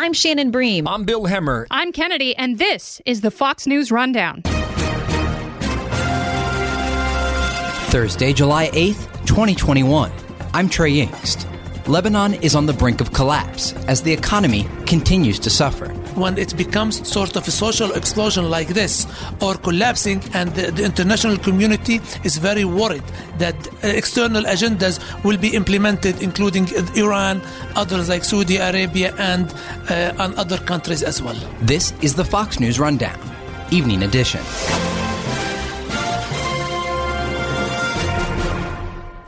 I'm Shannon Bream. I'm Bill Hemmer. I'm Kennedy, and this is the Fox News Rundown. Thursday, July 8th, 2021. I'm Trey Yingst. Lebanon is on the brink of collapse as the economy continues to suffer. When it becomes sort of a social explosion like this or collapsing, and the, the international community is very worried that uh, external agendas will be implemented, including Iran, others like Saudi Arabia, and, uh, and other countries as well. This is the Fox News Rundown, Evening Edition.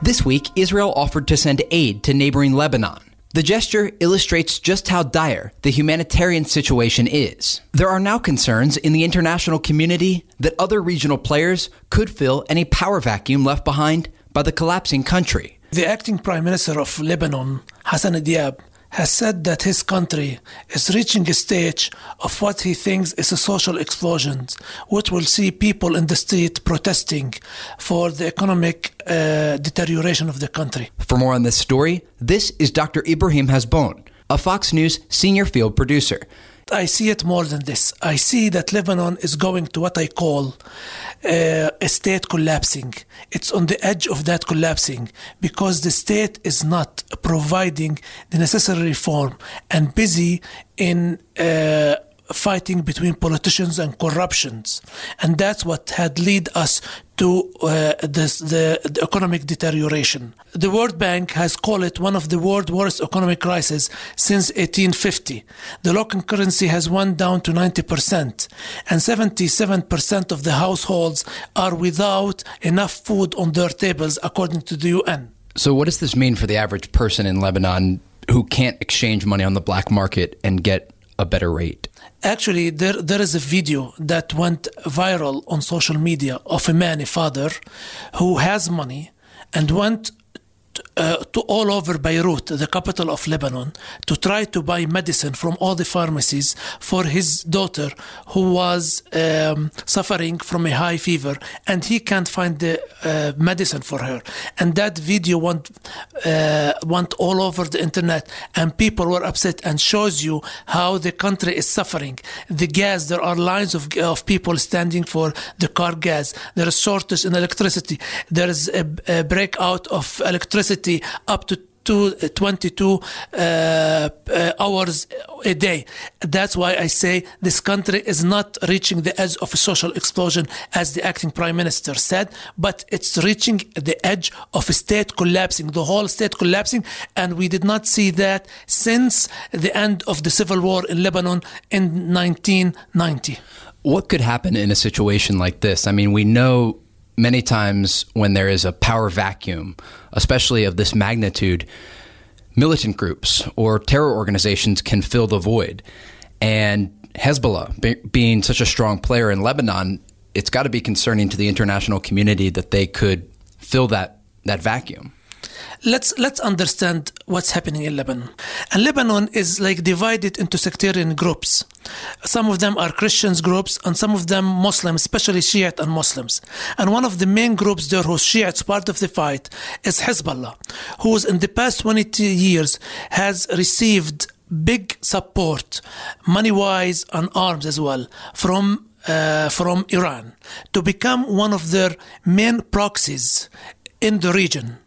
This week, Israel offered to send aid to neighboring Lebanon. The gesture illustrates just how dire the humanitarian situation is. There are now concerns in the international community that other regional players could fill any power vacuum left behind by the collapsing country. The acting prime minister of Lebanon, Hassan Diab, has said that his country is reaching a stage of what he thinks is a social explosion, which will see people in the street protesting for the economic uh, deterioration of the country. For more on this story, this is Dr. Ibrahim Hazboun, a Fox News senior field producer. I see it more than this. I see that Lebanon is going to what I call uh, a state collapsing. It's on the edge of that collapsing because the state is not providing the necessary reform and busy in uh, fighting between politicians and corruptions. And that's what had led us to uh, this, the, the, economic deterioration. The World Bank has called it one of the world's worst economic crises since 1850. The local currency has went down to 90%, and 77% of the households are without enough food on their tables, according to the UN. So, what does this mean for the average person in Lebanon who can't exchange money on the black market and get a better rate? Actually, there there is a video that went viral on social media of a man, a father, who has money and went uh, to all over Beirut, the capital of Lebanon, to try to buy medicine from all the pharmacies for his daughter who was um, suffering from a high fever, and he can't find the uh, medicine for her. And that video went uh, went all over the internet, and people were upset, and shows you how the country is suffering. The gas, there are lines of of people standing for the car gas. There is shortage in electricity. There is a, a breakout of electricity up to two, 22 uh, uh, hours a day. That's why I say this country is not reaching the edge of a social explosion, as the acting prime minister said, but it's reaching the edge of a state collapsing, the whole state collapsing, and we did not see that since the end of the civil war in Lebanon in 1990. What could happen in a situation like this? I mean, we know many times when there is a power vacuum, especially of this magnitude, militant groups or terror organizations can fill the void. And Hezbollah, be, being such a strong player in Lebanon, it's got to be concerning to the international community that they could fill that, that vacuum let's let's understand what's happening in Lebanon. And Lebanon is like divided into sectarian groups. Some of them are Christians groups, and some of them Muslims, especially Shiite and Muslims. And one of the main groups there who's Shiites part of the fight is Hezbollah, who in the past 20 years has received big support, money wise and arms as well, from uh, from Iran to become one of their main proxies in the region.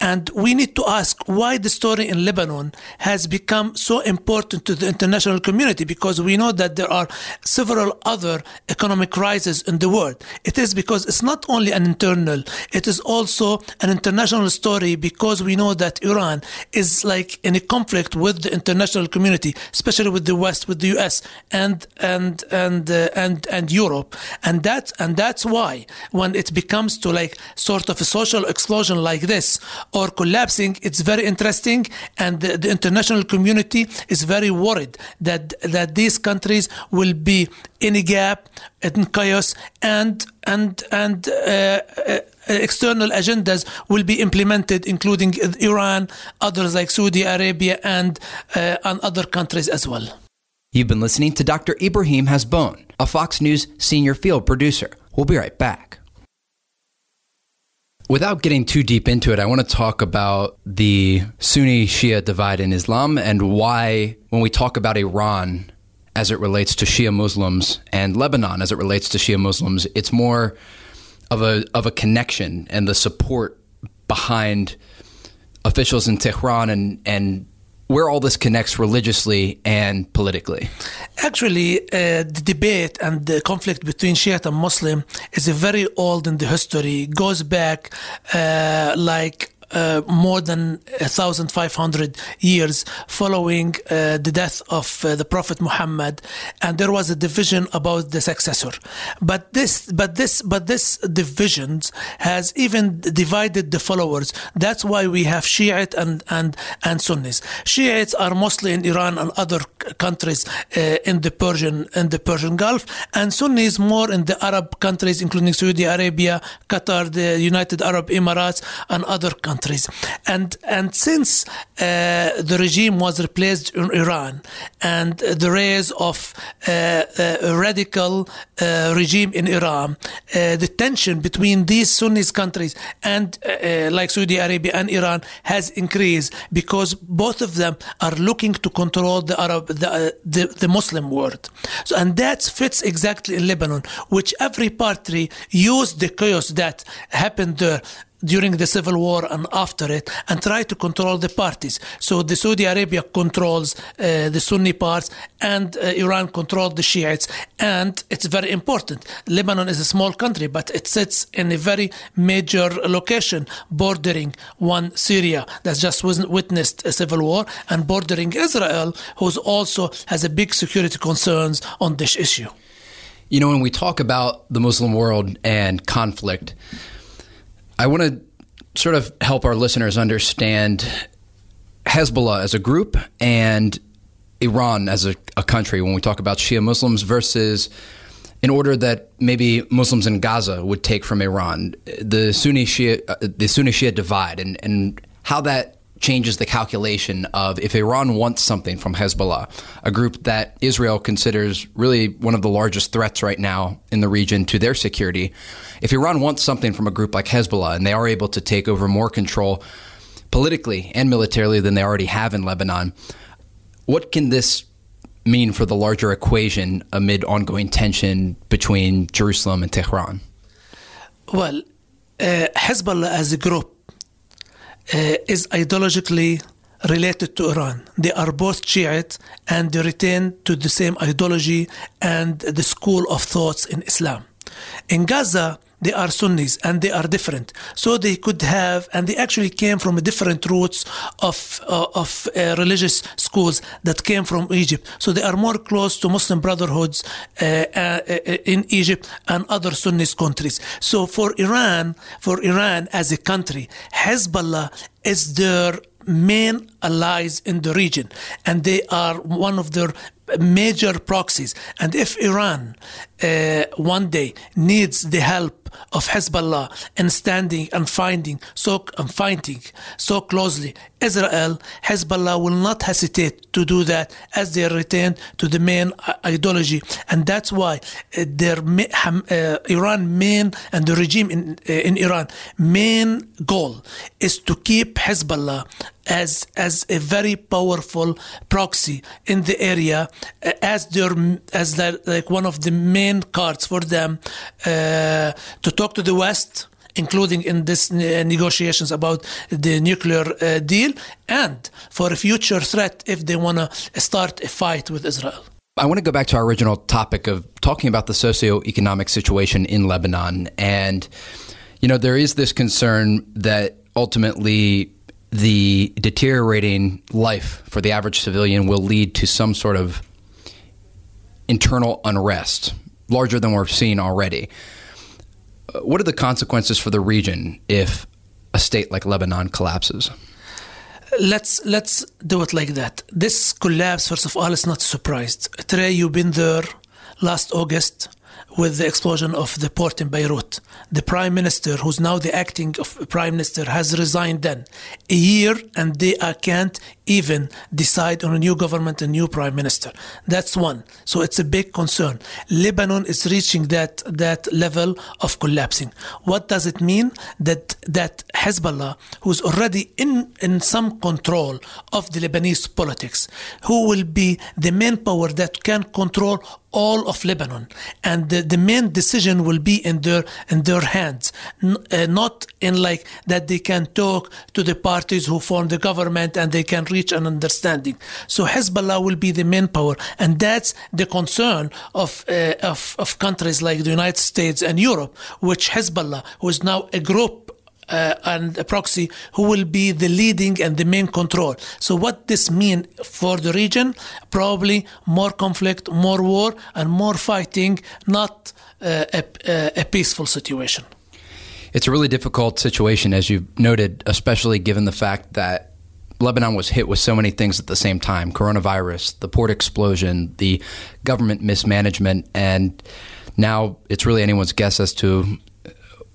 And we need to ask why the story in Lebanon has become so important to the international community because we know that there are several other economic crises in the world. It is because it's not only an internal, it is also an international story because we know that Iran is like in a conflict with the international community, especially with the West, with the US and and and uh, and and Europe. And that and that's why when it becomes to like sort of a social explosion like this or collapsing, it's very interesting, and the, the international community is very worried that that these countries will be in a gap, in chaos, and and and. Uh, uh, external agendas will be implemented, including Iran, others like Saudi Arabia, and uh, and other countries as well. You've been listening to Dr. Ibrahim Hazboun, a Fox News senior field producer. We'll be right back. Without getting too deep into it, I want to talk about the Sunni Shia divide in Islam and why, when we talk about Iran as it relates to Shia Muslims and Lebanon as it relates to Shia Muslims, it's more of a of a connection and the support behind officials in Tehran and and where all this connects religiously and politically. Actually, uh, the debate and the conflict between Shiite and Muslim is very old in the history. Goes back uh, like uh, more than 1,500 years following uh, the death of uh, the Prophet Muhammad, and there was a division about the successor. But this, but this, but this divisions has even divided the followers. That's why we have Shiite and and and Sunnis. Shiites are mostly in Iran and other countries uh, in the Persian in the Persian Gulf, and Sunnis more in the Arab countries, including Saudi Arabia, Qatar, the United Arab Emirates, and other countries countries. And and since uh, the regime was replaced in Iran and the rise of uh, a radical uh, regime in Iran, uh, the tension between these Sunni countries and uh, like Saudi Arabia and Iran has increased because both of them are looking to control the Arab the, the, the Muslim world. So and that fits exactly in Lebanon, which every party used the chaos that happened there during the civil war and after it and try to control the parties. So the saudi arabia controls uh, the sunni parts and uh, iran controls the shiites. And it's very important. Lebanon is a small country but it sits in a very major location bordering one syria that just witnessed a civil war and bordering israel who's also has a big security concerns on this issue. You know when we talk about the muslim world and conflict I want to sort of help our listeners understand Hezbollah as a group and Iran as a, a, country when we talk about Shia Muslims versus an order that maybe Muslims in Gaza would take from Iran, the Sunni Shia, uh, the Sunni Shia divide, and, and how that changes the calculation of if Iran wants something from Hezbollah, a group that Israel considers really one of the largest threats right now in the region to their security. If Iran wants something from a group like Hezbollah and they are able to take over more control politically and militarily than they already have in Lebanon, what can this mean for the larger equation amid ongoing tension between Jerusalem and Tehran? Well, uh, Hezbollah as a group Uh, is ideologically related to Iran. They are both Shiite and they retain to the same ideology and the school of thoughts in Islam. In Gaza, they are Sunnis and they are different. So they could have, and they actually came from different roots of uh, of uh, religious schools that came from Egypt. So they are more close to Muslim brotherhoods uh, uh in Egypt and other Sunni countries. So for Iran, for Iran as a country, Hezbollah is their main allies in the region, and they are one of their major proxies. And if Iran uh, one day needs the help of Hezbollah in standing and finding so and fighting so closely Israel, Hezbollah will not hesitate to do that as they return to the main ideology, and that's why uh, their uh, Iran main and the regime in uh, in Iran main goal is to keep Hezbollah as as a very powerful proxy in the area uh, as their as their, like one of the main cards for them uh, to talk to the West including in this negotiations about the nuclear uh, deal and for a future threat if they want to start a fight with Israel. I want to go back to our original topic of talking about the socioeconomic situation in Lebanon. And, you know, there is this concern that ultimately the deteriorating life for the average civilian will lead to some sort of internal unrest, larger than we're seeing already. What are the consequences for the region if a state like Lebanon collapses? Let's let's do it like that. This collapse, first of all, is not surprised. Trey, you've been there last August with the explosion of the port in Beirut. The prime minister, who's now the acting prime minister, has resigned then. A year and they uh, can't even decide on a new government, and new prime minister. That's one. So it's a big concern. Lebanon is reaching that that level of collapsing. What does it mean? That that Hezbollah, who's already in in some control of the Lebanese politics, who will be the main power that can control all of Lebanon, and the, the main decision will be in their in their hands, N- uh, not in like that they can talk to the parties who form the government and they can reach an understanding. So Hezbollah will be the main power, and that's the concern of uh, of, of countries like the United States and Europe, which Hezbollah, who is now a group uh, and a proxy who will be the leading and the main control. So what this mean for the region? Probably more conflict, more war, and more fighting, not uh, a, a peaceful situation. It's a really difficult situation, as you noted, especially given the fact that Lebanon was hit with so many things at the same time coronavirus, the port explosion, the government mismanagement, and now it's really anyone's guess as to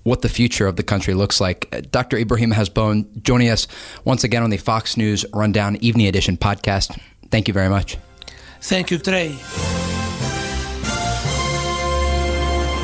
what the future of the country looks like. Dr. Ibrahim Hazboun joining us once again on the Fox News Rundown Evening Edition podcast. Thank you very much. Thank you, Trey.